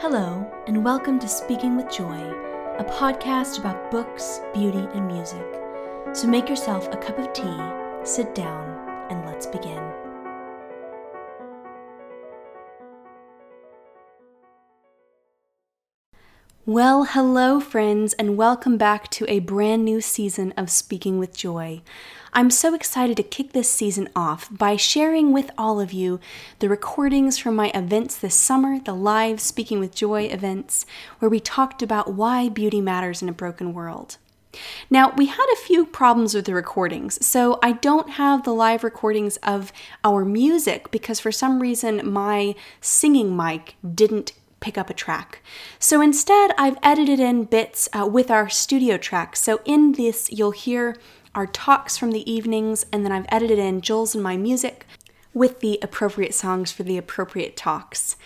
Hello, and welcome to Speaking with Joy, a podcast about books, beauty, and music. So make yourself a cup of tea, sit down, and let's begin. Well, hello, friends, and welcome back to a brand new season of Speaking with Joy. I'm so excited to kick this season off by sharing with all of you the recordings from my events this summer, the live Speaking with Joy events, where we talked about why beauty matters in a broken world. Now, we had a few problems with the recordings, so I don't have the live recordings of our music because for some reason my singing mic didn't pick up a track. So instead, I've edited in bits uh, with our studio track. So in this, you'll hear our talks from the evenings, and then I've edited in Joel's and my music with the appropriate songs for the appropriate talks.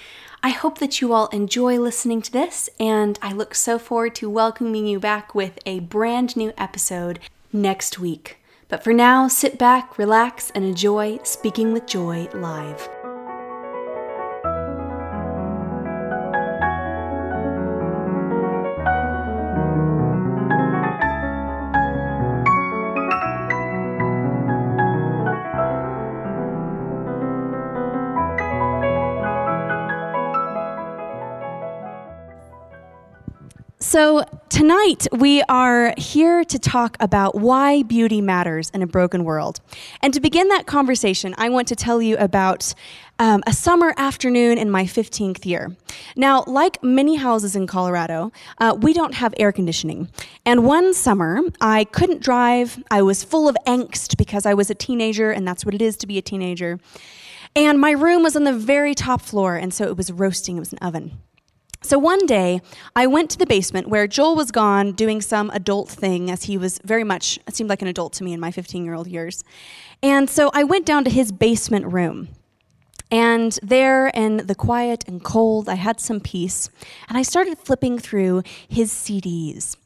I hope that you all enjoy listening to this, and I look so forward to welcoming you back with a brand new episode next week. But for now, sit back, relax, and enjoy Speaking with Joy live. So, tonight we are here to talk about why beauty matters in a broken world. And to begin that conversation, I want to tell you about um, a summer afternoon in my 15th year. Now, like many houses in Colorado, uh, we don't have air conditioning. And one summer, I couldn't drive. I was full of angst because I was a teenager, and that's what it is to be a teenager. And my room was on the very top floor, and so it was roasting, it was an oven. So one day, I went to the basement where Joel was gone doing some adult thing, as he was very much, seemed like an adult to me in my 15 year old years. And so I went down to his basement room. And there, in the quiet and cold, I had some peace. And I started flipping through his CDs.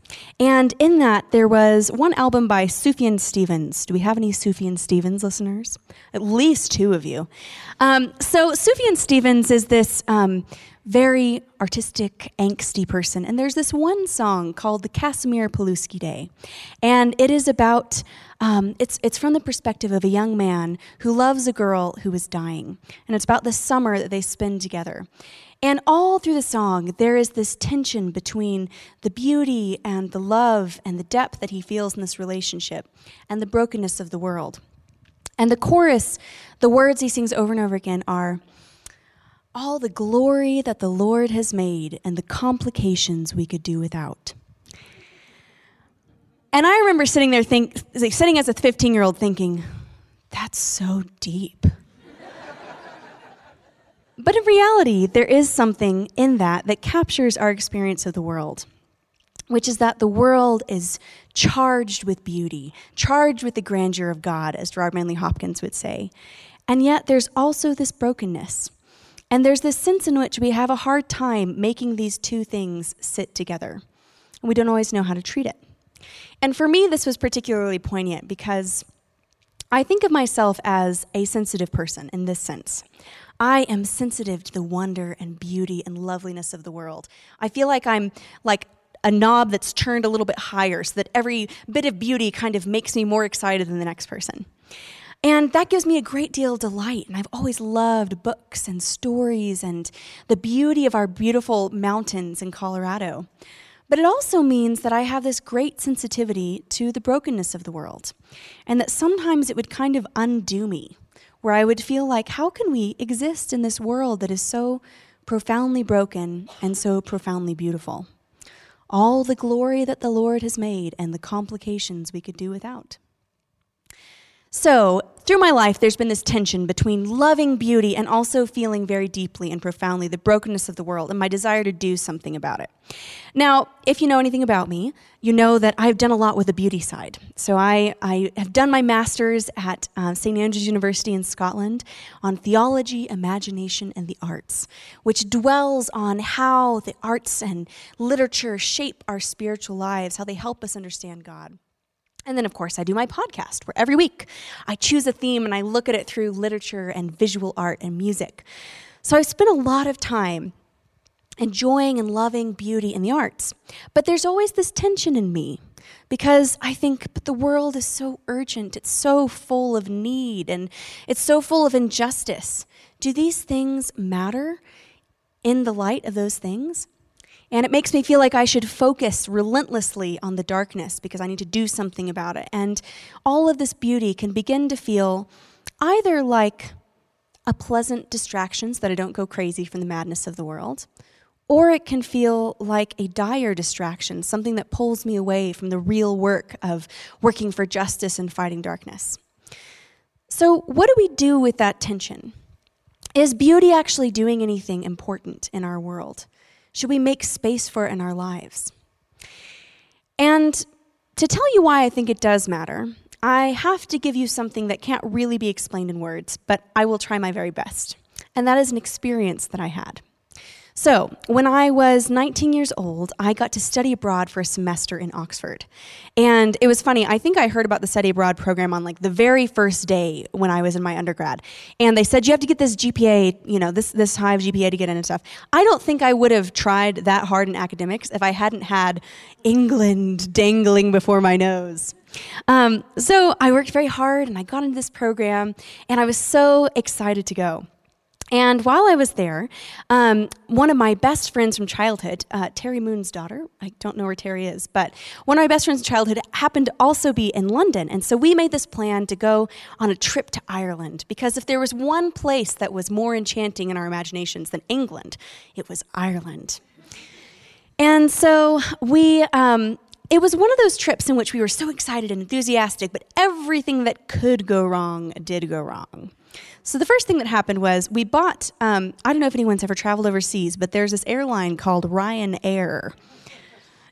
And in that, there was one album by Sufjan Stevens. Do we have any Sufjan Stevens listeners? At least two of you. Um, so, Sufjan Stevens is this um, very artistic, angsty person. And there's this one song called the Casimir Pulaski Day. And it is about, um, it's, it's from the perspective of a young man who loves a girl who is dying. And it's about the summer that they spend together. And all through the song, there is this tension between the beauty and the love and the depth that he feels in this relationship and the brokenness of the world. And the chorus, the words he sings over and over again are, all the glory that the Lord has made and the complications we could do without. And I remember sitting there, think, sitting as a 15 year old thinking, that's so deep. But in reality, there is something in that that captures our experience of the world, which is that the world is charged with beauty, charged with the grandeur of God, as Gerard Manley Hopkins would say. And yet, there's also this brokenness and there's this sense in which we have a hard time making these two things sit together. We don't always know how to treat it. And for me, this was particularly poignant because I think of myself as a sensitive person in this sense. I am sensitive to the wonder and beauty and loveliness of the world. I feel like I'm like a knob that's turned a little bit higher so that every bit of beauty kind of makes me more excited than the next person. And that gives me a great deal of delight. And I've always loved books and stories and the beauty of our beautiful mountains in Colorado. But it also means that I have this great sensitivity to the brokenness of the world, and that sometimes it would kind of undo me, where I would feel like, how can we exist in this world that is so profoundly broken and so profoundly beautiful? All the glory that the Lord has made and the complications we could do without. So, through my life, there's been this tension between loving beauty and also feeling very deeply and profoundly the brokenness of the world and my desire to do something about it. Now, if you know anything about me, you know that I've done a lot with the beauty side. So, I, I have done my master's at uh, St. Andrews University in Scotland on theology, imagination, and the arts, which dwells on how the arts and literature shape our spiritual lives, how they help us understand God. And then, of course, I do my podcast where every week I choose a theme and I look at it through literature and visual art and music. So I've spent a lot of time enjoying and loving beauty and the arts. But there's always this tension in me because I think, but the world is so urgent, it's so full of need, and it's so full of injustice. Do these things matter in the light of those things? And it makes me feel like I should focus relentlessly on the darkness because I need to do something about it. And all of this beauty can begin to feel either like a pleasant distraction so that I don't go crazy from the madness of the world, or it can feel like a dire distraction, something that pulls me away from the real work of working for justice and fighting darkness. So, what do we do with that tension? Is beauty actually doing anything important in our world? Should we make space for it in our lives? And to tell you why I think it does matter, I have to give you something that can't really be explained in words, but I will try my very best. And that is an experience that I had. So, when I was 19 years old, I got to study abroad for a semester in Oxford. And it was funny, I think I heard about the study abroad program on like the very first day when I was in my undergrad. And they said you have to get this GPA, you know, this this high of GPA to get in and stuff. I don't think I would have tried that hard in academics if I hadn't had England dangling before my nose. Um, so I worked very hard and I got into this program and I was so excited to go. And while I was there, um, one of my best friends from childhood, uh, Terry Moon's daughter, I don't know where Terry is, but one of my best friends from childhood happened to also be in London. And so we made this plan to go on a trip to Ireland because if there was one place that was more enchanting in our imaginations than England, it was Ireland. And so we, um, it was one of those trips in which we were so excited and enthusiastic, but everything that could go wrong did go wrong. So the first thing that happened was we bought. Um, I don't know if anyone's ever traveled overseas, but there's this airline called Ryanair.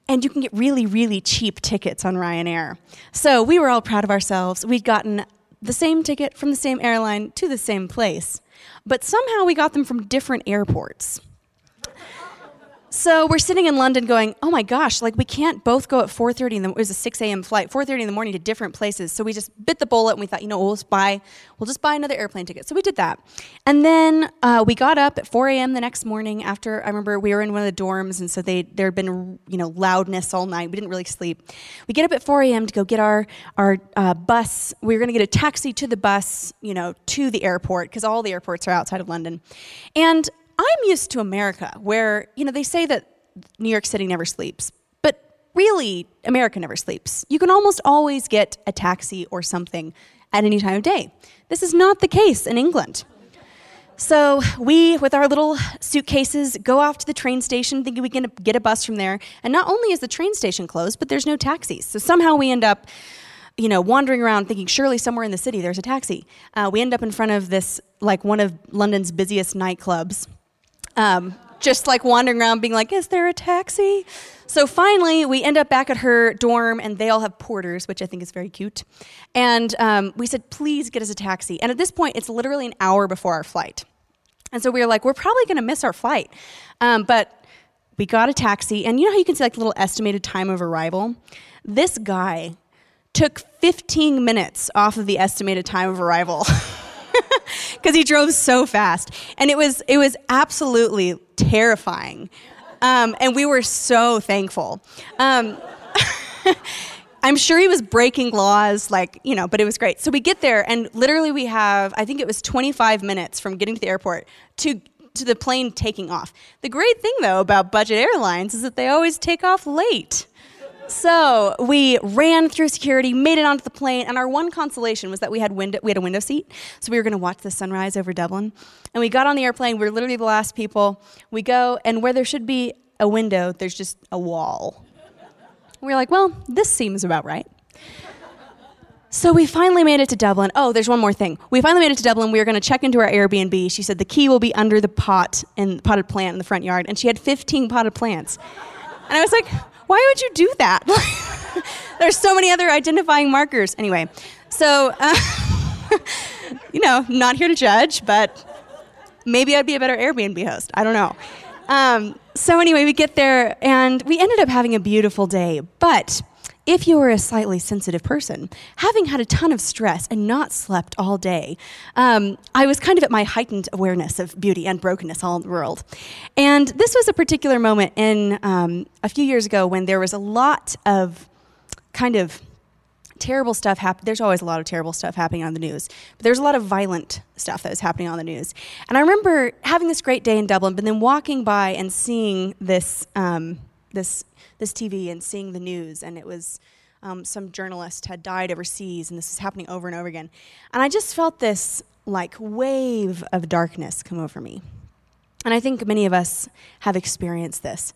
And you can get really, really cheap tickets on Ryanair. So we were all proud of ourselves. We'd gotten the same ticket from the same airline to the same place. But somehow we got them from different airports. So we're sitting in London going, oh my gosh, like we can't both go at 4.30 in the, it was a 6 a.m. flight, 4.30 in the morning to different places. So we just bit the bullet and we thought, you know, we'll just buy, we'll just buy another airplane ticket. So we did that. And then uh, we got up at 4 a.m. the next morning after, I remember we were in one of the dorms and so they, there had been, you know, loudness all night. We didn't really sleep. We get up at 4 a.m. to go get our, our uh, bus. We were going to get a taxi to the bus, you know, to the airport because all the airports are outside of London. And I'm used to America, where, you know, they say that New York City never sleeps, but really, America never sleeps. You can almost always get a taxi or something at any time of day. This is not the case in England. So we, with our little suitcases, go off to the train station thinking we can get a bus from there. And not only is the train station closed, but there's no taxis. So somehow we end up, you know, wandering around thinking surely somewhere in the city there's a taxi. Uh, we end up in front of this, like one of London's busiest nightclubs. Um, just like wandering around being like, is there a taxi? So finally, we end up back at her dorm, and they all have porters, which I think is very cute. And um, we said, please get us a taxi. And at this point, it's literally an hour before our flight. And so we were like, we're probably going to miss our flight. Um, but we got a taxi, and you know how you can see like the little estimated time of arrival? This guy took 15 minutes off of the estimated time of arrival. because he drove so fast, and it was it was absolutely terrifying, um, and we were so thankful. Um, I'm sure he was breaking laws, like, you know, but it was great. So we get there, and literally we have, I think it was 25 minutes from getting to the airport to, to the plane taking off. The great thing, though, about budget airlines is that they always take off late. So we ran through security, made it onto the plane, and our one consolation was that we had window, we had a window seat, so we were going to watch the sunrise over Dublin. And we got on the airplane. We were literally the last people. We go, and where there should be a window, there's just a wall. We are like, well, this seems about right. So we finally made it to Dublin. Oh, there's one more thing. We finally made it to Dublin. We were going to check into our Airbnb. She said the key will be under the pot and potted plant in the front yard, and she had 15 potted plants. And I was like, why would you do that? There's so many other identifying markers. Anyway, so, uh, you know, not here to judge, but maybe I'd be a better Airbnb host. I don't know. Um, so, anyway, we get there and we ended up having a beautiful day. But if you are a slightly sensitive person, having had a ton of stress and not slept all day, um, I was kind of at my heightened awareness of beauty and brokenness all in the world. And this was a particular moment in um, a few years ago when there was a lot of kind of terrible stuff happen. There's always a lot of terrible stuff happening on the news, but there's a lot of violent stuff that was happening on the news. And I remember having this great day in Dublin, but then walking by and seeing this um, this this TV and seeing the news, and it was um, some journalist had died overseas, and this is happening over and over again. And I just felt this like wave of darkness come over me. And I think many of us have experienced this.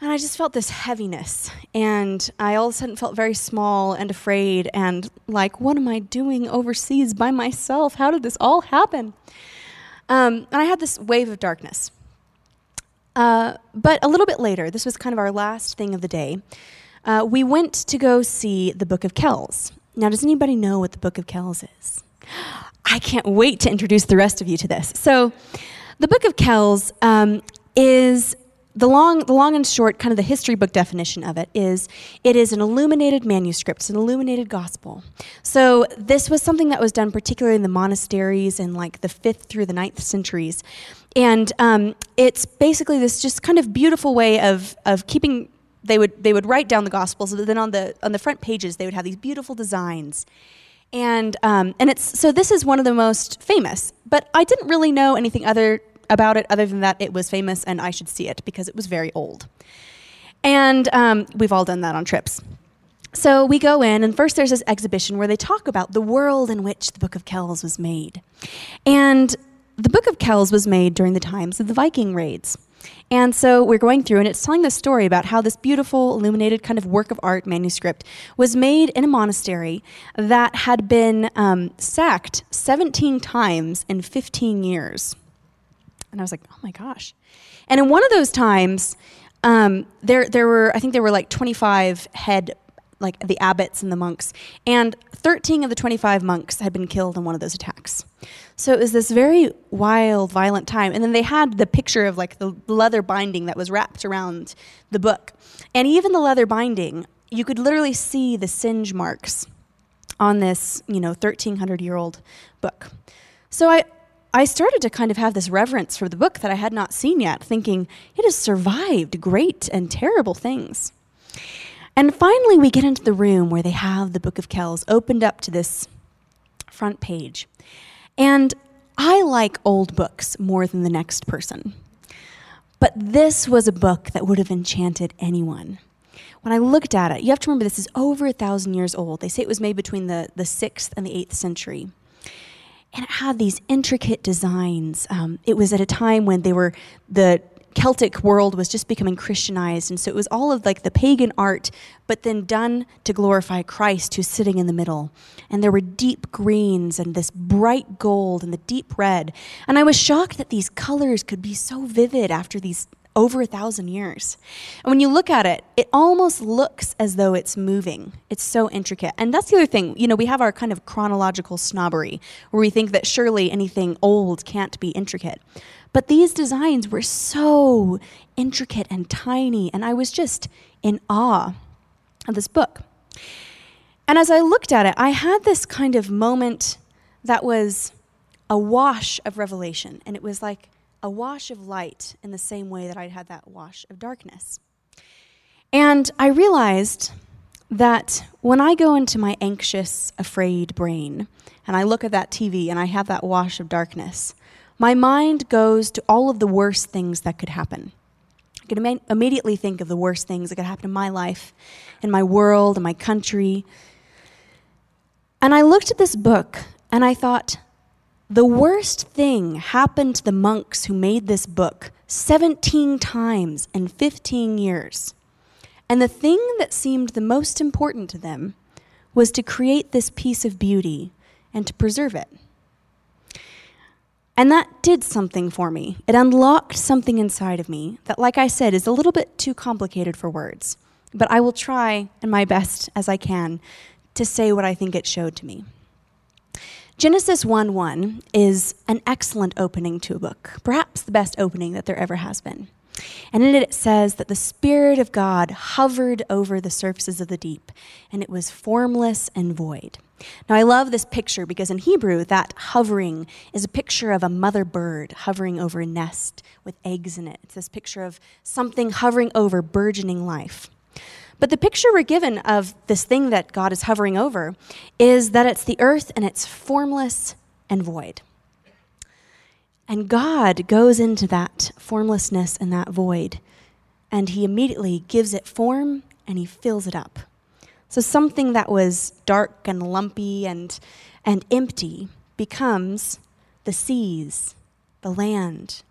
And I just felt this heaviness. And I all of a sudden felt very small and afraid and like, what am I doing overseas by myself? How did this all happen? Um, and I had this wave of darkness. Uh, but a little bit later, this was kind of our last thing of the day, uh, we went to go see the Book of Kells. Now, does anybody know what the Book of Kells is? I can't wait to introduce the rest of you to this. So, the Book of Kells um, is the long, the long and short, kind of the history book definition of it is it is an illuminated manuscript, an illuminated gospel. So this was something that was done particularly in the monasteries in like the fifth through the ninth centuries, and um, it's basically this just kind of beautiful way of of keeping. They would they would write down the gospels, but then on the on the front pages they would have these beautiful designs. And um, and it's so this is one of the most famous, but I didn't really know anything other about it other than that it was famous and I should see it because it was very old. And um, we've all done that on trips. So we go in, and first there's this exhibition where they talk about the world in which the Book of Kells was made. And the Book of Kells was made during the times of the Viking raids. And so we're going through, and it's telling the story about how this beautiful, illuminated kind of work of art manuscript was made in a monastery that had been um, sacked 17 times in 15 years. And I was like, oh my gosh. And in one of those times, um, there, there were, I think there were like 25 head, like the abbots and the monks, and 13 of the 25 monks had been killed in one of those attacks. So it was this very wild, violent time. And then they had the picture of like the leather binding that was wrapped around the book. And even the leather binding, you could literally see the singe marks on this, you know, 1300 year old book. So I, I started to kind of have this reverence for the book that I had not seen yet, thinking it has survived great and terrible things. And finally, we get into the room where they have the Book of Kells opened up to this front page. And I like old books more than the next person. But this was a book that would have enchanted anyone. When I looked at it, you have to remember this is over a thousand years old. They say it was made between the, the 6th and the 8th century and it had these intricate designs. Um, it was at a time when they were the Celtic world was just becoming Christianized, and so it was all of like the pagan art, but then done to glorify Christ, who's sitting in the middle. And there were deep greens and this bright gold and the deep red, and I was shocked that these colors could be so vivid after these over a thousand years. And when you look at it, it almost looks as though it's moving. It's so intricate. And that's the other thing. You know, we have our kind of chronological snobbery where we think that surely anything old can't be intricate. But these designs were so intricate and tiny, and I was just in awe of this book. And as I looked at it, I had this kind of moment that was a wash of revelation. And it was like, a wash of light in the same way that I'd had that wash of darkness. And I realized that when I go into my anxious, afraid brain and I look at that TV and I have that wash of darkness, my mind goes to all of the worst things that could happen. I can Im- immediately think of the worst things that could happen in my life, in my world, in my country. And I looked at this book and I thought, the worst thing happened to the monks who made this book 17 times in 15 years. And the thing that seemed the most important to them was to create this piece of beauty and to preserve it. And that did something for me. It unlocked something inside of me that, like I said, is a little bit too complicated for words. But I will try and my best as I can to say what I think it showed to me. Genesis 1 1 is an excellent opening to a book, perhaps the best opening that there ever has been. And in it, it says that the Spirit of God hovered over the surfaces of the deep, and it was formless and void. Now, I love this picture because in Hebrew, that hovering is a picture of a mother bird hovering over a nest with eggs in it. It's this picture of something hovering over burgeoning life. But the picture we're given of this thing that God is hovering over is that it's the earth and it's formless and void. And God goes into that formlessness and that void, and He immediately gives it form and He fills it up. So something that was dark and lumpy and, and empty becomes the seas, the land.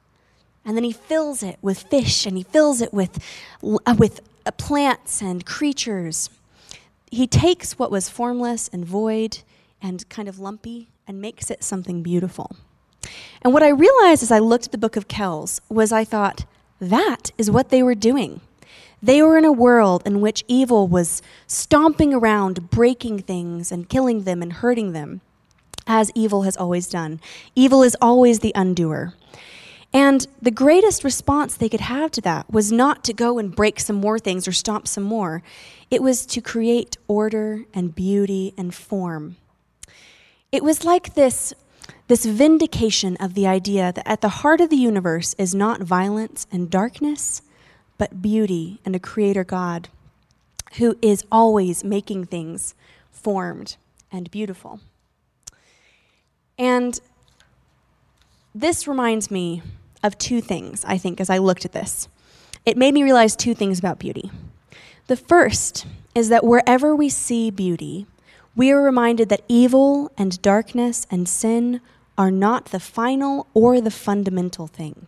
And then he fills it with fish and he fills it with, uh, with uh, plants and creatures. He takes what was formless and void and kind of lumpy and makes it something beautiful. And what I realized as I looked at the book of Kells was I thought, that is what they were doing. They were in a world in which evil was stomping around, breaking things and killing them and hurting them, as evil has always done. Evil is always the undoer. And the greatest response they could have to that was not to go and break some more things or stomp some more. It was to create order and beauty and form. It was like this, this vindication of the idea that at the heart of the universe is not violence and darkness, but beauty and a creator God who is always making things formed and beautiful. And this reminds me of two things, I think, as I looked at this. It made me realize two things about beauty. The first is that wherever we see beauty, we are reminded that evil and darkness and sin are not the final or the fundamental thing.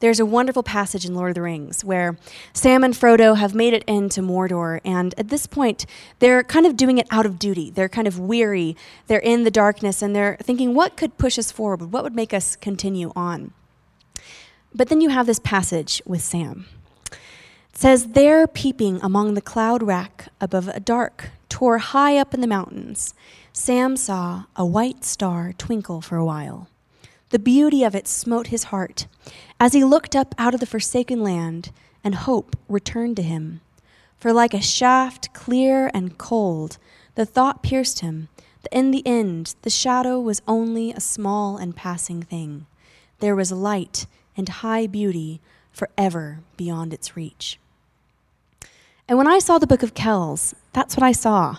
There's a wonderful passage in Lord of the Rings where Sam and Frodo have made it into Mordor, and at this point, they're kind of doing it out of duty. They're kind of weary. They're in the darkness, and they're thinking, what could push us forward? What would make us continue on? But then you have this passage with Sam. It says, There peeping among the cloud rack above a dark, tor high up in the mountains, Sam saw a white star twinkle for a while. The beauty of it smote his heart as he looked up out of the forsaken land, and hope returned to him. For like a shaft clear and cold, the thought pierced him that in the end the shadow was only a small and passing thing. There was light and high beauty forever beyond its reach. And when I saw the book of Kells, that's what I saw.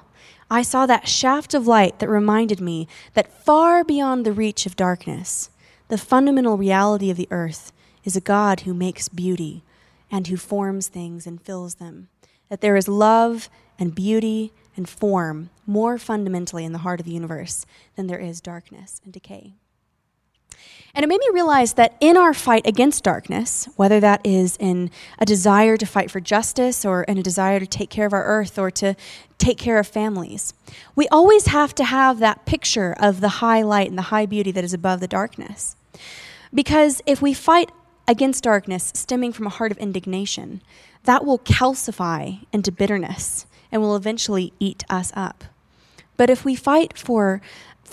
I saw that shaft of light that reminded me that far beyond the reach of darkness, the fundamental reality of the earth is a God who makes beauty and who forms things and fills them. That there is love and beauty and form more fundamentally in the heart of the universe than there is darkness and decay. And it made me realize that in our fight against darkness, whether that is in a desire to fight for justice or in a desire to take care of our earth or to take care of families, we always have to have that picture of the high light and the high beauty that is above the darkness. Because if we fight against darkness stemming from a heart of indignation, that will calcify into bitterness and will eventually eat us up. But if we fight for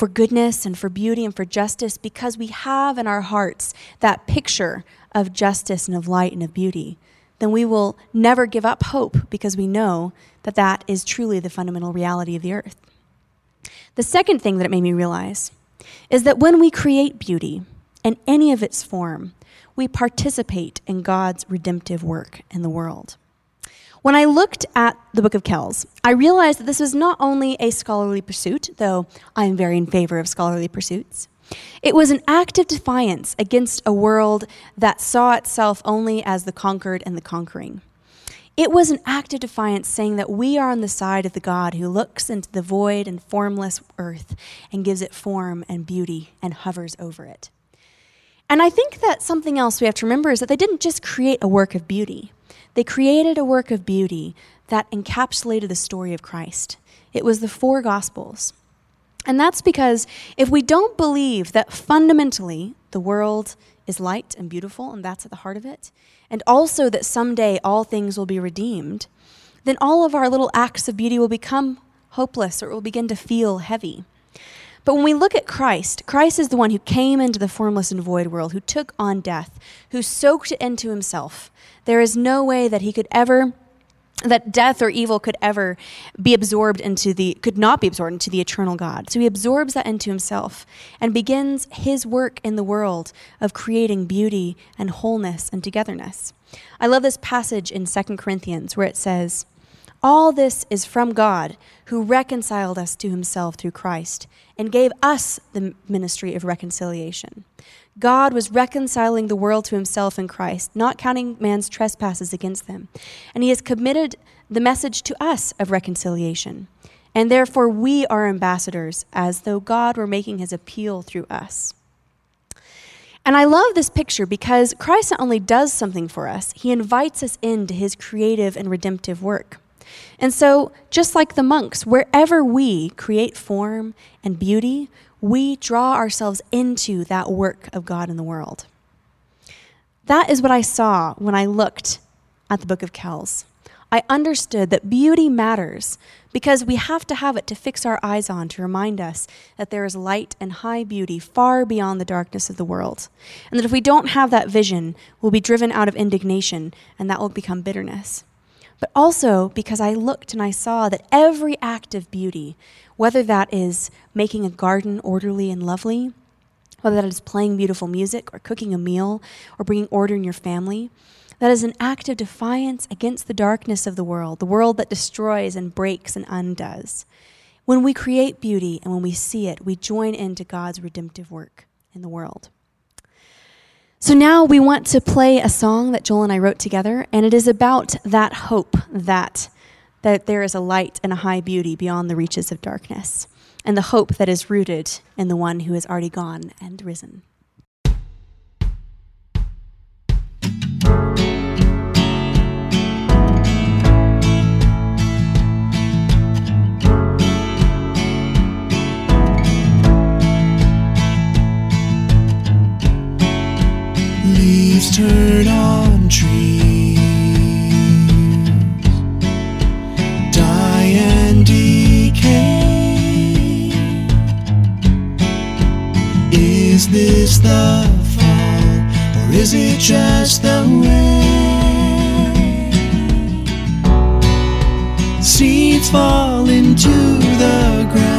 for goodness and for beauty and for justice because we have in our hearts that picture of justice and of light and of beauty, then we will never give up hope because we know that that is truly the fundamental reality of the earth. The second thing that it made me realize is that when we create beauty in any of its form, we participate in God's redemptive work in the world. When I looked at the Book of Kells, I realized that this was not only a scholarly pursuit, though I am very in favor of scholarly pursuits. It was an act of defiance against a world that saw itself only as the conquered and the conquering. It was an act of defiance saying that we are on the side of the God who looks into the void and formless earth and gives it form and beauty and hovers over it. And I think that something else we have to remember is that they didn't just create a work of beauty. They created a work of beauty that encapsulated the story of Christ. It was the four Gospels. And that's because if we don't believe that fundamentally the world is light and beautiful, and that's at the heart of it, and also that someday all things will be redeemed, then all of our little acts of beauty will become hopeless or it will begin to feel heavy. But when we look at Christ, Christ is the one who came into the formless and void world, who took on death, who soaked it into himself. There is no way that he could ever that death or evil could ever be absorbed into the could not be absorbed into the eternal God. So he absorbs that into himself and begins his work in the world of creating beauty and wholeness and togetherness. I love this passage in 2 Corinthians where it says, "All this is from God, who reconciled us to himself through Christ and gave us the ministry of reconciliation." God was reconciling the world to himself in Christ, not counting man's trespasses against them. And he has committed the message to us of reconciliation. And therefore, we are ambassadors, as though God were making his appeal through us. And I love this picture because Christ not only does something for us, he invites us into his creative and redemptive work. And so, just like the monks, wherever we create form and beauty, we draw ourselves into that work of God in the world. That is what I saw when I looked at the book of Kells. I understood that beauty matters because we have to have it to fix our eyes on to remind us that there is light and high beauty far beyond the darkness of the world. And that if we don't have that vision, we'll be driven out of indignation and that will become bitterness. But also because I looked and I saw that every act of beauty whether that is making a garden orderly and lovely, whether that is playing beautiful music or cooking a meal or bringing order in your family, that is an act of defiance against the darkness of the world, the world that destroys and breaks and undoes. When we create beauty and when we see it, we join into God's redemptive work in the world. So now we want to play a song that Joel and I wrote together, and it is about that hope that that there is a light and a high beauty beyond the reaches of darkness, and the hope that is rooted in the one who has already gone and risen. Leaves turn on trees die and decay. Is this the fall, or is it just the way? Seeds fall into the ground,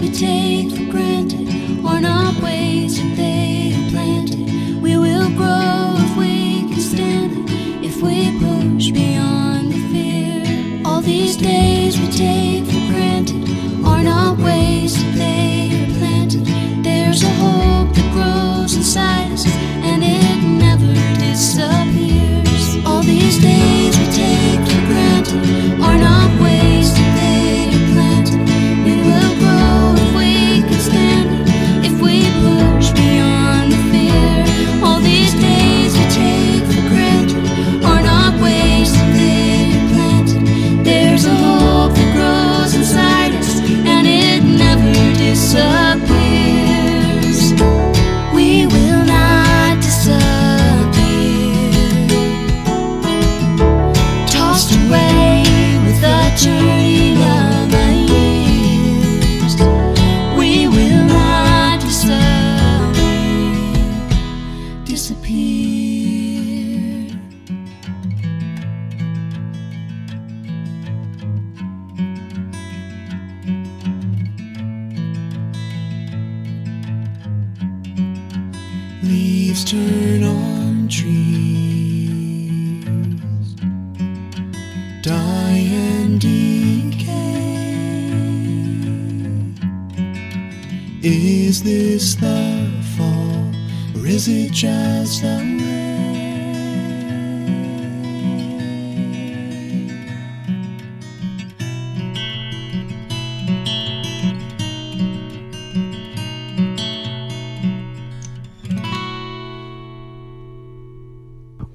we take for granted are not ways that they are planted. We will grow if we can stand it, if we push beyond the fear. All these days we take for granted are not ways that they are planted. There's a hope that grows inside.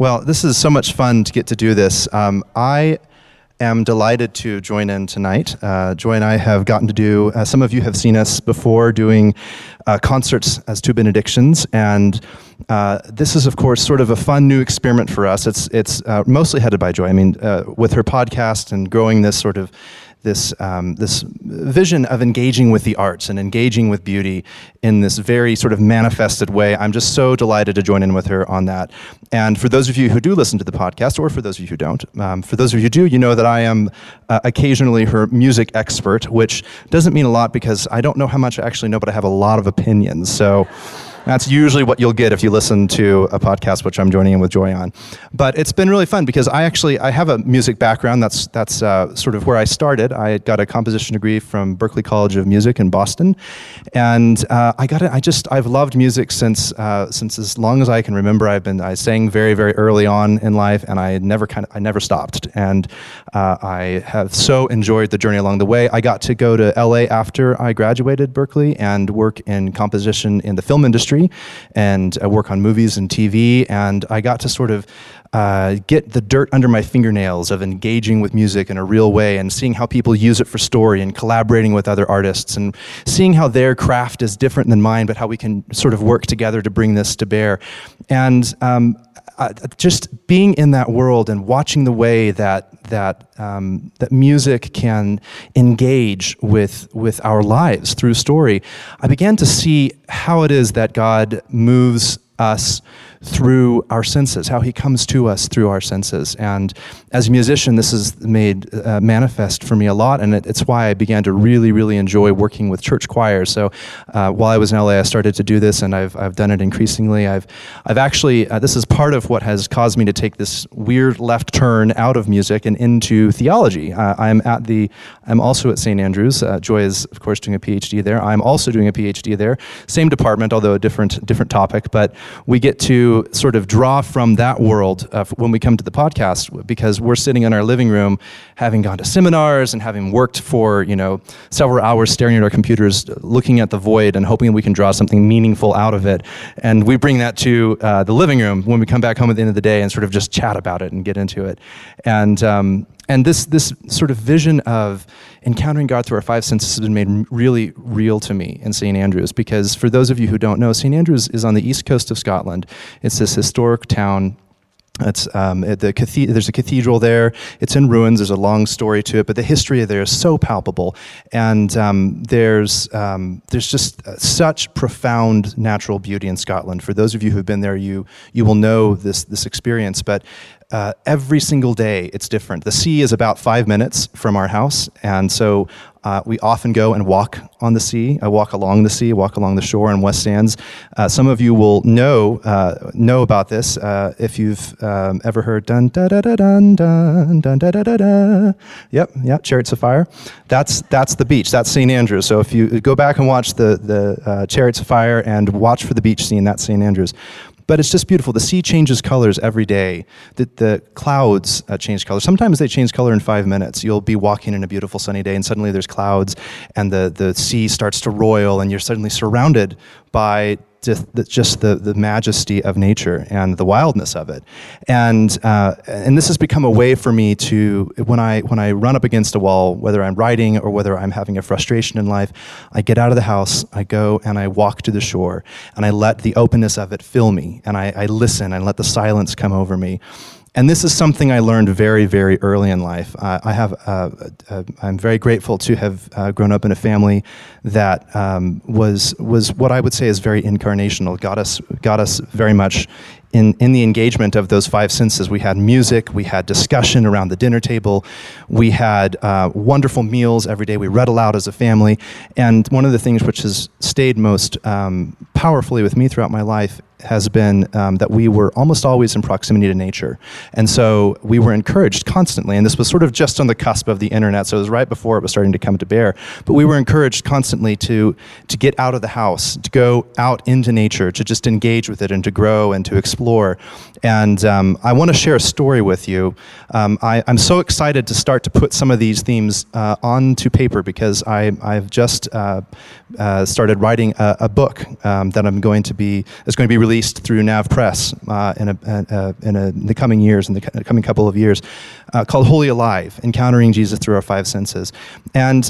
Well, this is so much fun to get to do this. Um, I am delighted to join in tonight. Uh, Joy and I have gotten to do, uh, some of you have seen us before doing uh, concerts as two benedictions, and uh, this is, of course, sort of a fun new experiment for us. It's, it's uh, mostly headed by Joy. I mean, uh, with her podcast and growing this sort of this, um, this vision of engaging with the arts and engaging with beauty in this very sort of manifested way. I'm just so delighted to join in with her on that. And for those of you who do listen to the podcast, or for those of you who don't, um, for those of you who do, you know that I am uh, occasionally her music expert, which doesn't mean a lot because I don't know how much I actually know, but I have a lot of opinions. So. That's usually what you'll get if you listen to a podcast, which I'm joining in with Joy on. But it's been really fun because I actually I have a music background. That's that's uh, sort of where I started. I got a composition degree from Berklee College of Music in Boston, and uh, I got it. I just I've loved music since uh, since as long as I can remember. I've been I sang very very early on in life, and I never kind of I never stopped. And uh, I have so enjoyed the journey along the way. I got to go to LA after I graduated Berklee and work in composition in the film industry industry and I work on movies and TV. And I got to sort of uh, get the dirt under my fingernails of engaging with music in a real way and seeing how people use it for story and collaborating with other artists and seeing how their craft is different than mine, but how we can sort of work together to bring this to bear. And um, uh, just being in that world and watching the way that that um, that music can engage with with our lives through story, I began to see how it is that God moves us through our senses, how he comes to us through our senses. And as a musician, this is made uh, manifest for me a lot, and it, it's why I began to really, really enjoy working with church choirs. So uh, while I was in LA, I started to do this, and I've, I've done it increasingly. I've, I've actually, uh, this is part of what has caused me to take this weird left turn out of music and into theology. Uh, I'm at the, I'm also at St. Andrews. Uh, Joy is, of course, doing a PhD there. I'm also doing a PhD there. Same department, although a different, different topic, but we get to sort of draw from that world uh, when we come to the podcast because we're sitting in our living room having gone to seminars and having worked for you know several hours staring at our computers looking at the void and hoping we can draw something meaningful out of it. And we bring that to uh, the living room when we come back home at the end of the day and sort of just chat about it and get into it. And um, and this this sort of vision of encountering God through our five senses has been made really real to me in St. Andrews because for those of you who don't know, St. Andrews is on the east coast of Scotland. It's this historic town it's um, the there's a cathedral there. It's in ruins. There's a long story to it, but the history of there is so palpable, and um, there's um, there's just uh, such profound natural beauty in Scotland. For those of you who've been there, you you will know this this experience. But uh, every single day it's different. The sea is about five minutes from our house, and so uh, we often go and walk on the sea. I walk along the sea, walk along the shore in West Sands. Uh, some of you will know uh, know about this uh, if you've um, ever heard dun da da da dun dun dun da da da da. Yep, yep, Chariots of Fire. That's that's the beach. That's St. Andrews. So if you go back and watch the the uh, Chariots of Fire and watch for the beach scene, that's St. Andrews. But it's just beautiful. The sea changes colors every day. The, the clouds uh, change color. Sometimes they change color in five minutes. You'll be walking in a beautiful sunny day, and suddenly there's clouds, and the, the sea starts to roil, and you're suddenly surrounded by just the, just the, the majesty of nature and the wildness of it. And, uh, and this has become a way for me to, when I, when I run up against a wall, whether I'm writing or whether I'm having a frustration in life, I get out of the house, I go and I walk to the shore, and I let the openness of it fill me, and I, I listen and let the silence come over me. And this is something I learned very, very early in life. Uh, I have, uh, uh, I'm very grateful to have uh, grown up in a family that um, was was what I would say is very incarnational. Got us, got us very much in, in the engagement of those five senses, we had music, we had discussion around the dinner table, we had uh, wonderful meals every day, we read aloud as a family. And one of the things which has stayed most um, powerfully with me throughout my life has been um, that we were almost always in proximity to nature. And so we were encouraged constantly, and this was sort of just on the cusp of the internet, so it was right before it was starting to come to bear. But we were encouraged constantly to, to get out of the house, to go out into nature, to just engage with it and to grow and to explore. And um, I want to share a story with you. Um, I, am so excited to start to put some of these themes uh, onto paper because I, I've just uh, uh, started writing a, a book um, that I'm going to be, is going to be released released through NavPress uh, in, a, uh, in, a, in, the coming years, in the coming couple of years, uh, called Holy Alive Encountering Jesus Through Our Five Senses. And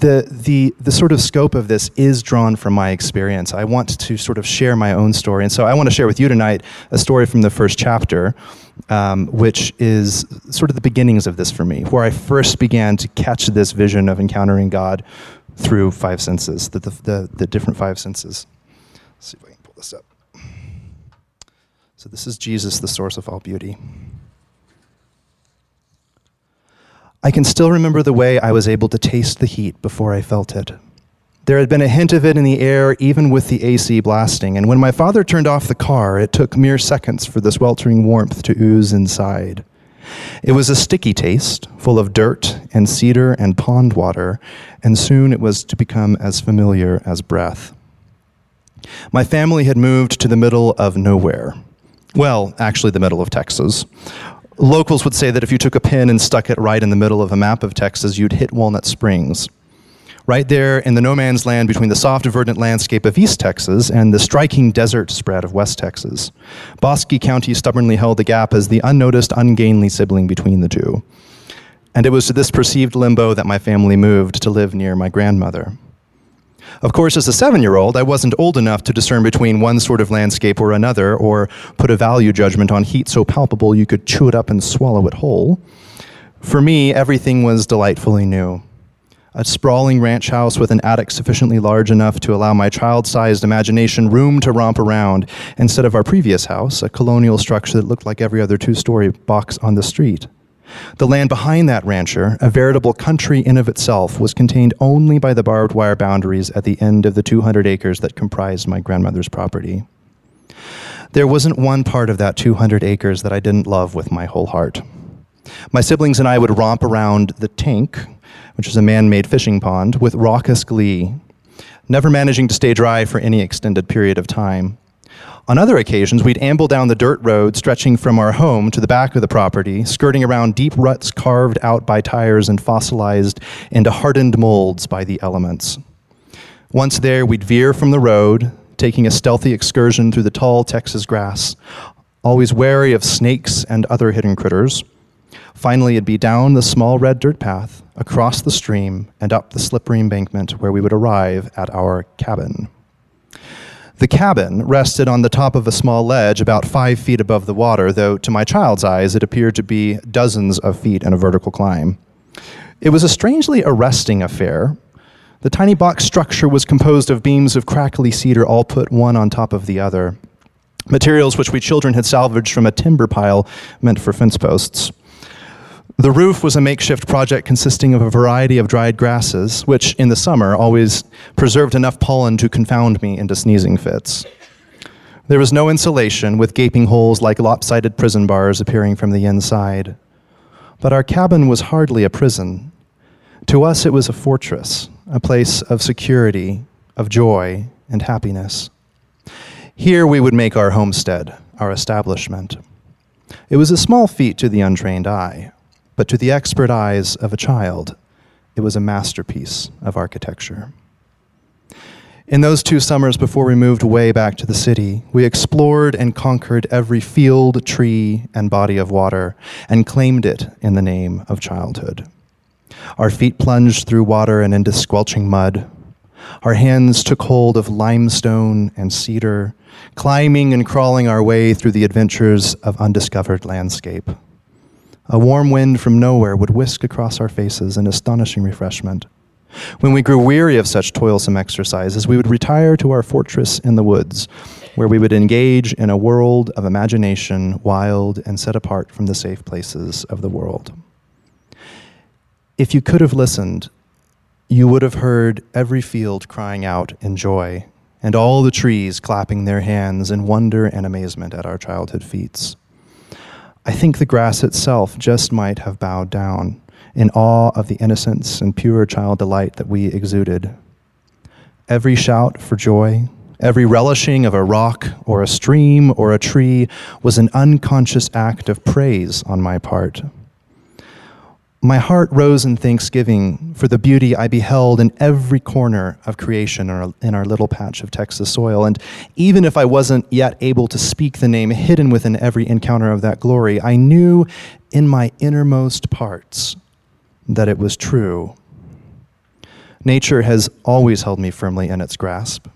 the, the, the sort of scope of this is drawn from my experience. I want to sort of share my own story. And so I want to share with you tonight a story from the first chapter. Um, which is sort of the beginnings of this for me, where I first began to catch this vision of encountering God through five senses, the, the, the, the different five senses. Let's see if I can pull this up. So, this is Jesus, the source of all beauty. I can still remember the way I was able to taste the heat before I felt it. There had been a hint of it in the air, even with the AC blasting, and when my father turned off the car, it took mere seconds for the sweltering warmth to ooze inside. It was a sticky taste, full of dirt and cedar and pond water, and soon it was to become as familiar as breath. My family had moved to the middle of nowhere, well, actually, the middle of Texas. Locals would say that if you took a pin and stuck it right in the middle of a map of Texas, you'd hit Walnut Springs. Right there in the no man's land between the soft, verdant landscape of East Texas and the striking desert spread of West Texas. Bosque County stubbornly held the gap as the unnoticed, ungainly sibling between the two. And it was to this perceived limbo that my family moved to live near my grandmother. Of course, as a seven year old, I wasn't old enough to discern between one sort of landscape or another, or put a value judgment on heat so palpable you could chew it up and swallow it whole. For me, everything was delightfully new. A sprawling ranch house with an attic sufficiently large enough to allow my child sized imagination room to romp around, instead of our previous house, a colonial structure that looked like every other two story box on the street. The land behind that rancher, a veritable country in of itself, was contained only by the barbed wire boundaries at the end of the 200 acres that comprised my grandmother's property. There wasn't one part of that 200 acres that I didn't love with my whole heart. My siblings and I would romp around the tank, which is a man made fishing pond, with raucous glee, never managing to stay dry for any extended period of time. On other occasions, we'd amble down the dirt road stretching from our home to the back of the property, skirting around deep ruts carved out by tires and fossilized into hardened molds by the elements. Once there, we'd veer from the road, taking a stealthy excursion through the tall Texas grass, always wary of snakes and other hidden critters. Finally, it'd be down the small red dirt path, across the stream, and up the slippery embankment where we would arrive at our cabin. The cabin rested on the top of a small ledge about five feet above the water, though to my child's eyes it appeared to be dozens of feet in a vertical climb. It was a strangely arresting affair. The tiny box structure was composed of beams of crackly cedar, all put one on top of the other. Materials which we children had salvaged from a timber pile meant for fence posts. The roof was a makeshift project consisting of a variety of dried grasses, which in the summer always preserved enough pollen to confound me into sneezing fits. There was no insulation, with gaping holes like lopsided prison bars appearing from the inside. But our cabin was hardly a prison. To us, it was a fortress, a place of security, of joy, and happiness. Here we would make our homestead, our establishment. It was a small feat to the untrained eye but to the expert eyes of a child, it was a masterpiece of architecture. In those two summers before we moved way back to the city, we explored and conquered every field, tree, and body of water and claimed it in the name of childhood. Our feet plunged through water and into squelching mud. Our hands took hold of limestone and cedar, climbing and crawling our way through the adventures of undiscovered landscape. A warm wind from nowhere would whisk across our faces in astonishing refreshment. When we grew weary of such toilsome exercises, we would retire to our fortress in the woods, where we would engage in a world of imagination, wild and set apart from the safe places of the world. If you could have listened, you would have heard every field crying out in joy and all the trees clapping their hands in wonder and amazement at our childhood feats. I think the grass itself just might have bowed down in awe of the innocence and pure child delight that we exuded. Every shout for joy, every relishing of a rock or a stream or a tree was an unconscious act of praise on my part. My heart rose in thanksgiving for the beauty I beheld in every corner of creation in our, in our, little patch of Texas soil. And even if I wasn't yet able to speak the name hidden within every encounter of that glory, I knew in my innermost parts that it was true. Nature has always held me firmly in its grasp.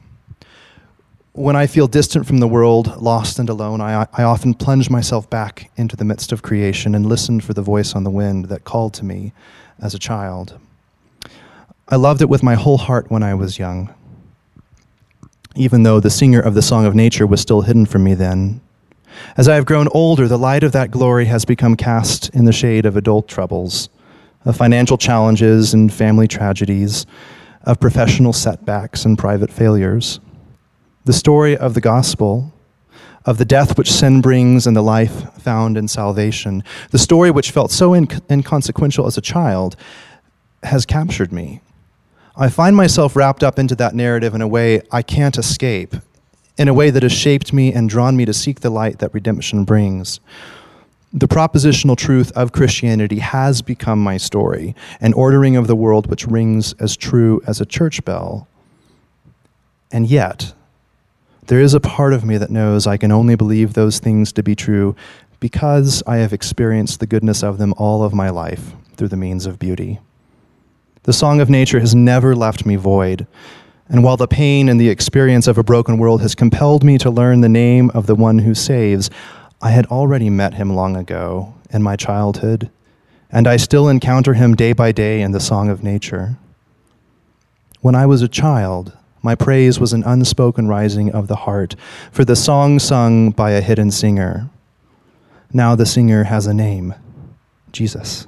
When I feel distant from the world, lost and alone, I, I often plunge myself back into the midst of creation and listen for the voice on the wind that called to me as a child. I loved it with my whole heart when I was young, even though the singer of the Song of Nature was still hidden from me then. As I have grown older, the light of that glory has become cast in the shade of adult troubles, of financial challenges and family tragedies, of professional setbacks and private failures the story of the gospel, of the death which sin brings and the life found in salvation, the story which felt so inc- inconsequential as a child, has captured me. I find myself wrapped up into that narrative in a way I can't escape, in a way that has shaped me and drawn me to seek the light that redemption brings. The propositional truth of Christianity has become my story, an ordering of the world which rings as true as a church bell. And yet, there is a part of me that knows I can only believe those things to be true because I have experienced the goodness of them all of my life through the means of beauty. The song of nature has never left me void. And while the pain and the experience of a broken world has compelled me to learn the name of the one who saves, I had already met him long ago in my childhood, and I still encounter him day by day in the song of nature. When I was a child, my praise was an unspoken rising of the heart for the song sung by a hidden singer. Now the singer has a name Jesus.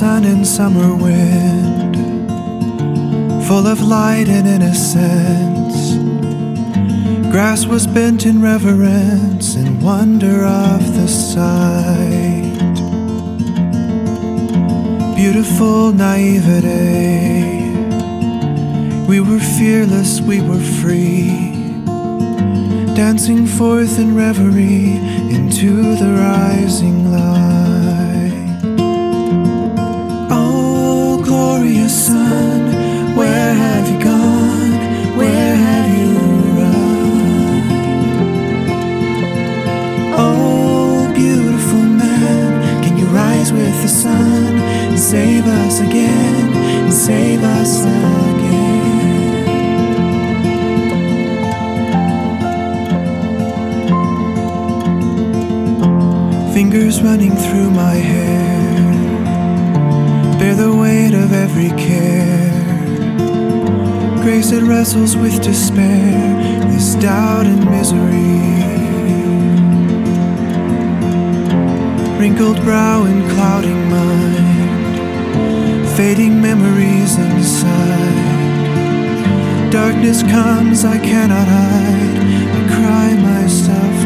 Sun and summer wind, full of light and innocence. Grass was bent in reverence and wonder of the sight. Beautiful naivete, we were fearless, we were free. Dancing forth in reverie into the rising glorious sun, where have you gone? Where have you run? Oh, beautiful man, can you rise with the sun and save us again and save us again? Fingers running through my hair bear the weight of every care. Grace that wrestles with despair, this doubt and misery. Wrinkled brow and clouding mind, fading memories inside. Darkness comes, I cannot hide. I cry myself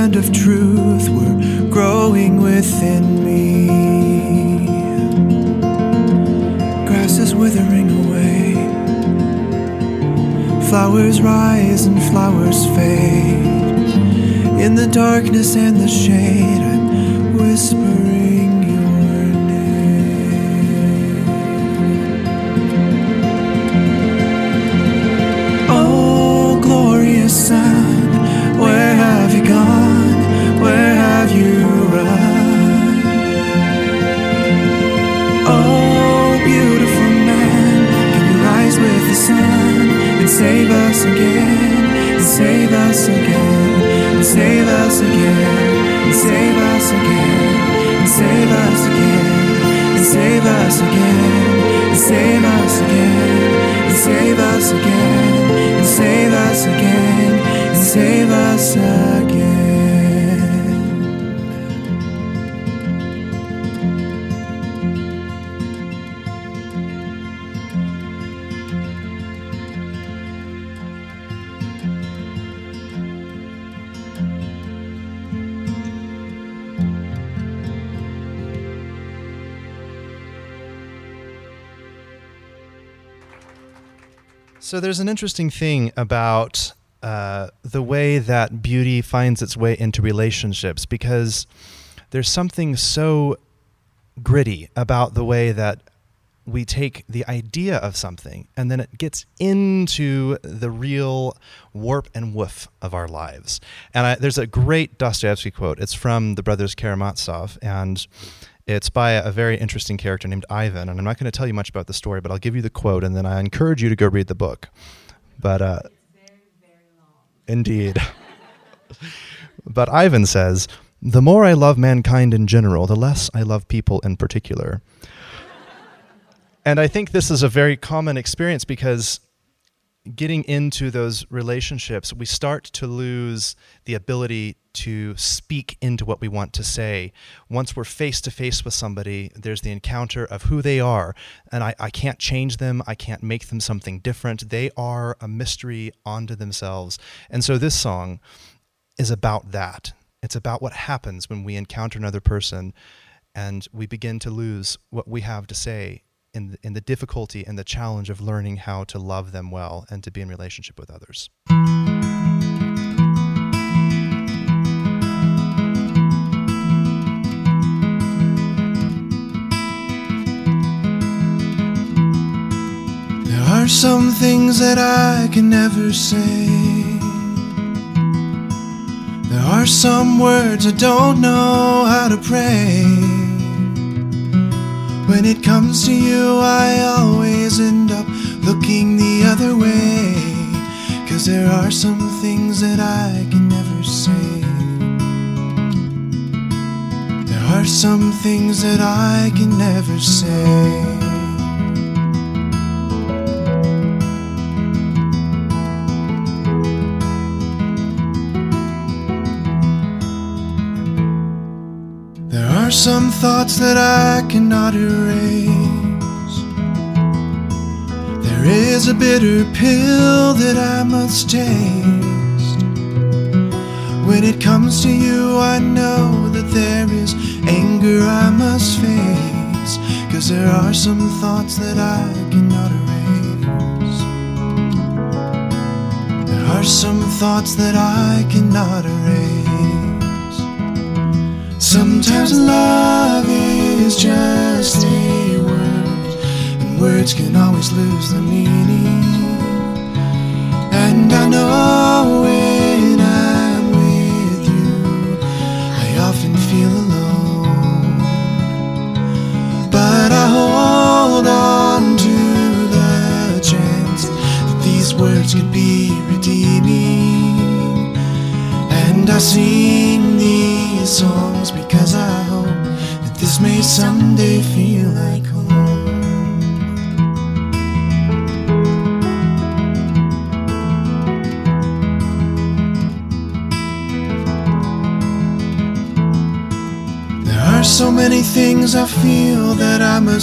of truth were growing within me. Grass is withering away, flowers rise and flowers fade. In the darkness and the shade, us again, save us again, save us again, save us again, save us again, save us again, save us again, save us again, save us again. So there's an interesting thing about uh, the way that beauty finds its way into relationships because there's something so gritty about the way that we take the idea of something and then it gets into the real warp and woof of our lives. And I, there's a great Dostoevsky quote. It's from the brothers Karamazov, and it's by a very interesting character named Ivan. And I'm not going to tell you much about the story, but I'll give you the quote, and then I encourage you to go read the book. But uh, indeed. but Ivan says, "The more I love mankind in general, the less I love people in particular." and I think this is a very common experience because getting into those relationships, we start to lose the ability to speak into what we want to say. Once we're face to face with somebody, there's the encounter of who they are. And I, I can't change them, I can't make them something different. They are a mystery onto themselves. And so this song is about that. It's about what happens when we encounter another person and we begin to lose what we have to say in in the difficulty and the challenge of learning how to love them well and to be in relationship with others. Are some things that I can never say. There are some words I don't know how to pray. When it comes to you, I always end up looking the other way. Cause there are some things that I can never say. There are some things that I can never say. Are some thoughts that I cannot erase. There is a bitter pill that I must taste. When it comes to you, I know that there is anger I must face. Cause there are some thoughts that I cannot erase. There are some thoughts that I cannot erase. Sometimes love is just a word, and words can always lose their meaning. And I know when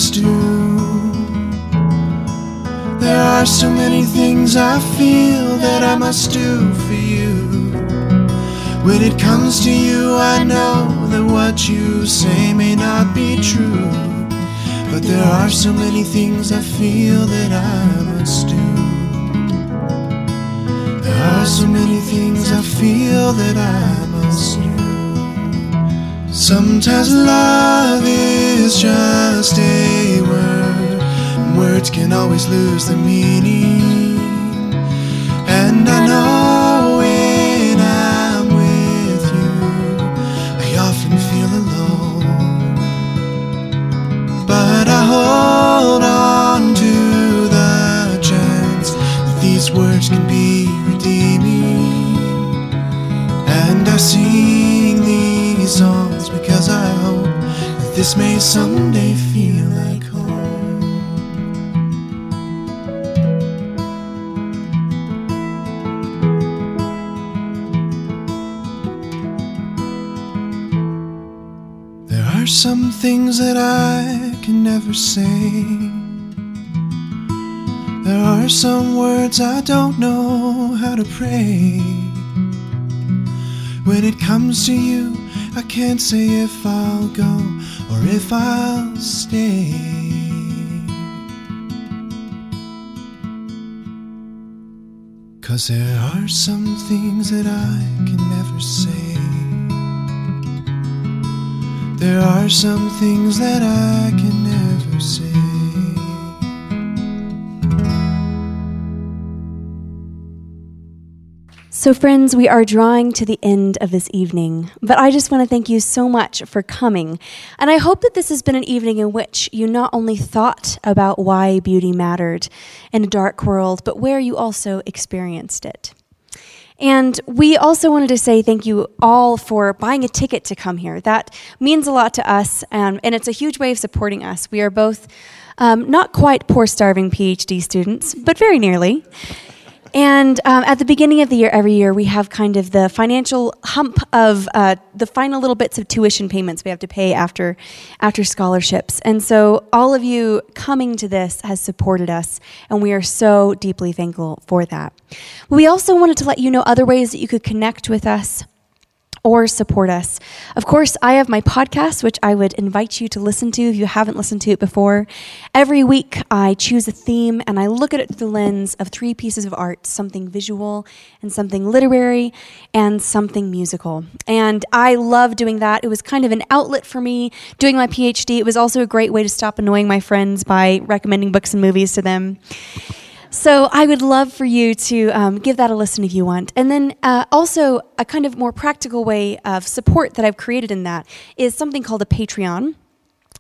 do. There are so many things I feel that I must do for you. When it comes to you, I know that what you say may not be true. But there are so many things I feel that I must do. There are so many things I feel that I. Sometimes love is just a word, words can always lose their meaning. And I know when I'm with you, I often feel alone. But I hold on to the chance that these words can be this may someday feel like home. There are some things that I can never say. There are some words I don't know how to pray. When it comes to you, I can't say if I'll go or if I'll stay. Cause there are some things that I can never say. There are some things that I can never say. So, friends, we are drawing to the end of this evening, but I just want to thank you so much for coming. And I hope that this has been an evening in which you not only thought about why beauty mattered in a dark world, but where you also experienced it. And we also wanted to say thank you all for buying a ticket to come here. That means a lot to us, um, and it's a huge way of supporting us. We are both um, not quite poor, starving PhD students, but very nearly. And um, at the beginning of the year, every year, we have kind of the financial hump of uh, the final little bits of tuition payments we have to pay after, after scholarships. And so, all of you coming to this has supported us, and we are so deeply thankful for that. We also wanted to let you know other ways that you could connect with us or support us. Of course, I have my podcast, which I would invite you to listen to if you haven't listened to it before. Every week, I choose a theme and I look at it through the lens of three pieces of art something visual, and something literary, and something musical. And I love doing that. It was kind of an outlet for me doing my PhD. It was also a great way to stop annoying my friends by recommending books and movies to them. So I would love for you to um, give that a listen if you want. And then uh, also, a kind of more practical way of support that I've created in that is something called a Patreon.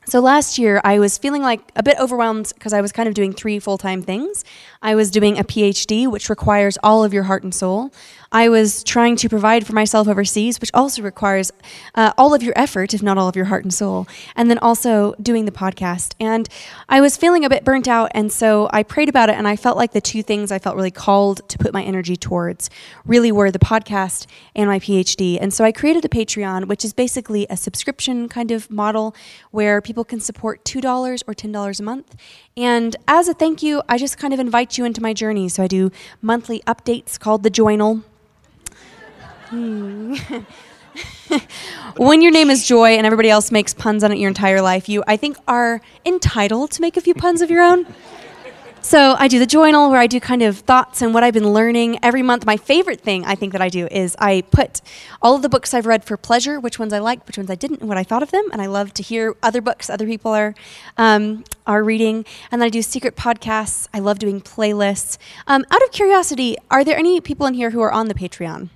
So last year, I was feeling like a bit overwhelmed because I was kind of doing three full time things. I was doing a PhD, which requires all of your heart and soul. I was trying to provide for myself overseas, which also requires uh, all of your effort, if not all of your heart and soul. And then also doing the podcast. And I was feeling a bit burnt out. And so I prayed about it. And I felt like the two things I felt really called to put my energy towards really were the podcast and my PhD. And so I created a Patreon, which is basically a subscription kind of model where people can support $2 or $10 a month. And as a thank you, I just kind of invite you into my journey. So I do monthly updates called the Journal. Hmm. when your name is Joy and everybody else makes puns on it your entire life, you, I think, are entitled to make a few puns of your own. So I do the journal where I do kind of thoughts and what I've been learning every month. My favorite thing I think that I do is I put all of the books I've read for pleasure, which ones I liked, which ones I didn't, and what I thought of them. And I love to hear other books other people are um, are reading. And then I do secret podcasts. I love doing playlists. Um, out of curiosity, are there any people in here who are on the Patreon?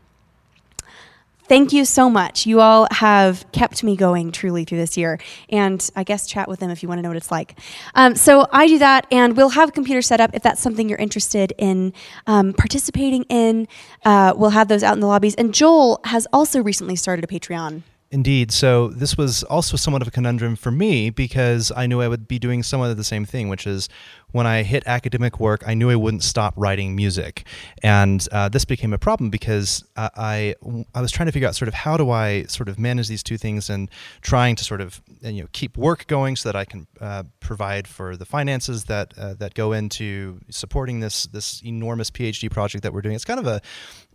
Thank you so much. You all have kept me going truly through this year. And I guess chat with them if you want to know what it's like. Um, so I do that, and we'll have a computer set up if that's something you're interested in um, participating in. Uh, we'll have those out in the lobbies. And Joel has also recently started a Patreon. Indeed. So this was also somewhat of a conundrum for me because I knew I would be doing somewhat of the same thing, which is when I hit academic work, I knew I wouldn't stop writing music, and uh, this became a problem because I I was trying to figure out sort of how do I sort of manage these two things and trying to sort of you know keep work going so that I can uh, provide for the finances that uh, that go into supporting this this enormous PhD project that we're doing. It's kind of a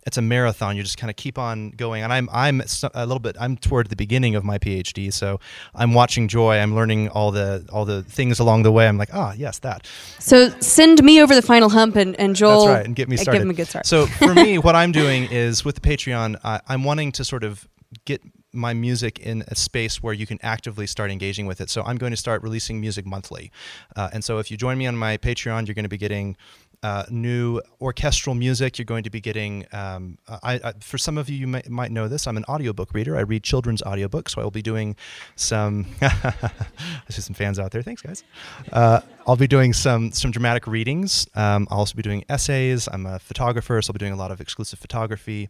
it's a marathon. You just kind of keep on going. And I'm I'm a little bit I'm toward the beginning of my PhD, so I'm watching Joy. I'm learning all the all the things along the way. I'm like, ah, yes, that. So send me over the final hump, and, and Joel. That's right, and get me started. Give him a good start. So for me, what I'm doing is with the Patreon, I, I'm wanting to sort of get my music in a space where you can actively start engaging with it. So I'm going to start releasing music monthly. Uh, and so if you join me on my Patreon, you're going to be getting uh, new orchestral music. You're going to be getting, um, I, I, for some of you, you might, might, know this, I'm an audiobook reader. I read children's audiobooks, so I will be doing some, I see some fans out there. Thanks, guys. Uh, I'll be doing some, some dramatic readings. Um, I'll also be doing essays. I'm a photographer, so I'll be doing a lot of exclusive photography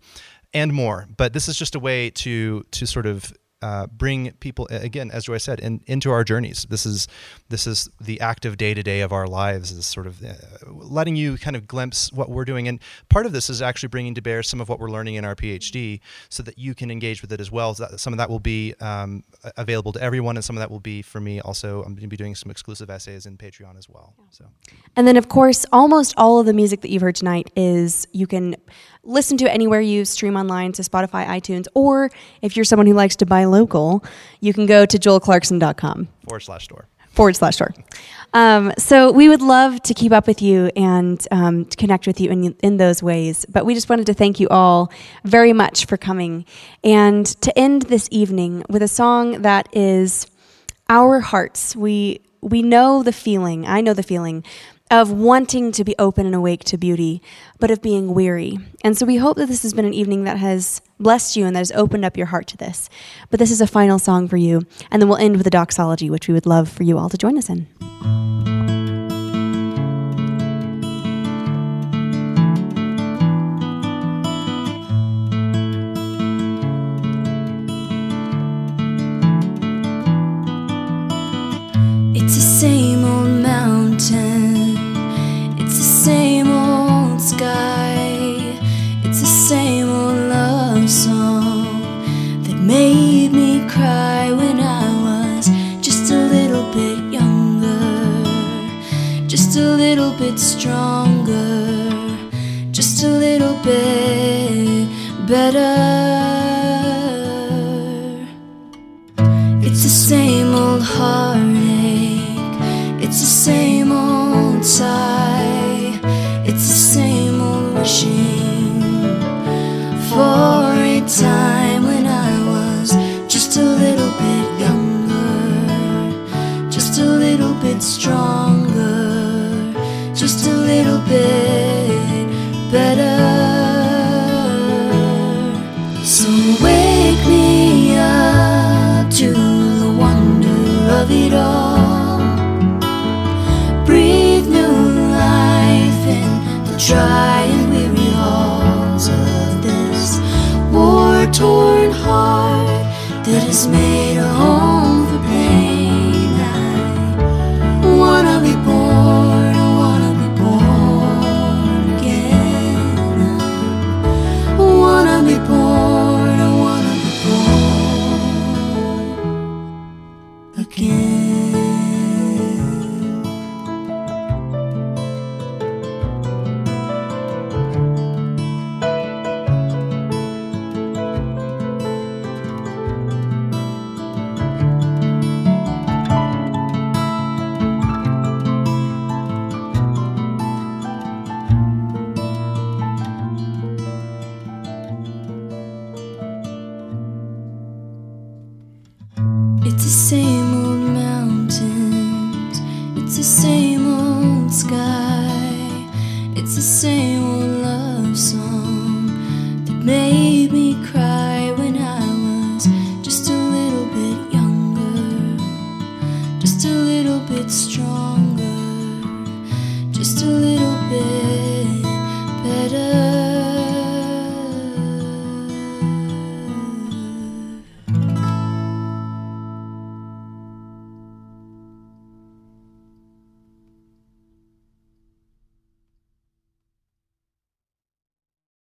and more. But this is just a way to, to sort of uh, bring people again, as Joy said, in, into our journeys. This is this is the active day to day of our lives. Is sort of uh, letting you kind of glimpse what we're doing, and part of this is actually bringing to bear some of what we're learning in our PhD, so that you can engage with it as well. So some of that will be um, available to everyone, and some of that will be for me. Also, I'm going to be doing some exclusive essays in Patreon as well. So, and then of course, almost all of the music that you've heard tonight is you can listen to it anywhere you stream online to Spotify, iTunes, or if you're someone who likes to buy local, you can go to joelclarkson.com. Forward slash store. Forward slash store. Um, so we would love to keep up with you and um, to connect with you in, in those ways. But we just wanted to thank you all very much for coming and to end this evening with a song that is our hearts. We we know the feeling. I know the feeling of wanting to be open and awake to beauty, but of being weary. And so we hope that this has been an evening that has blessed you and that has opened up your heart to this. But this is a final song for you, and then we'll end with a doxology, which we would love for you all to join us in. A little bit stronger, just a little bit better. That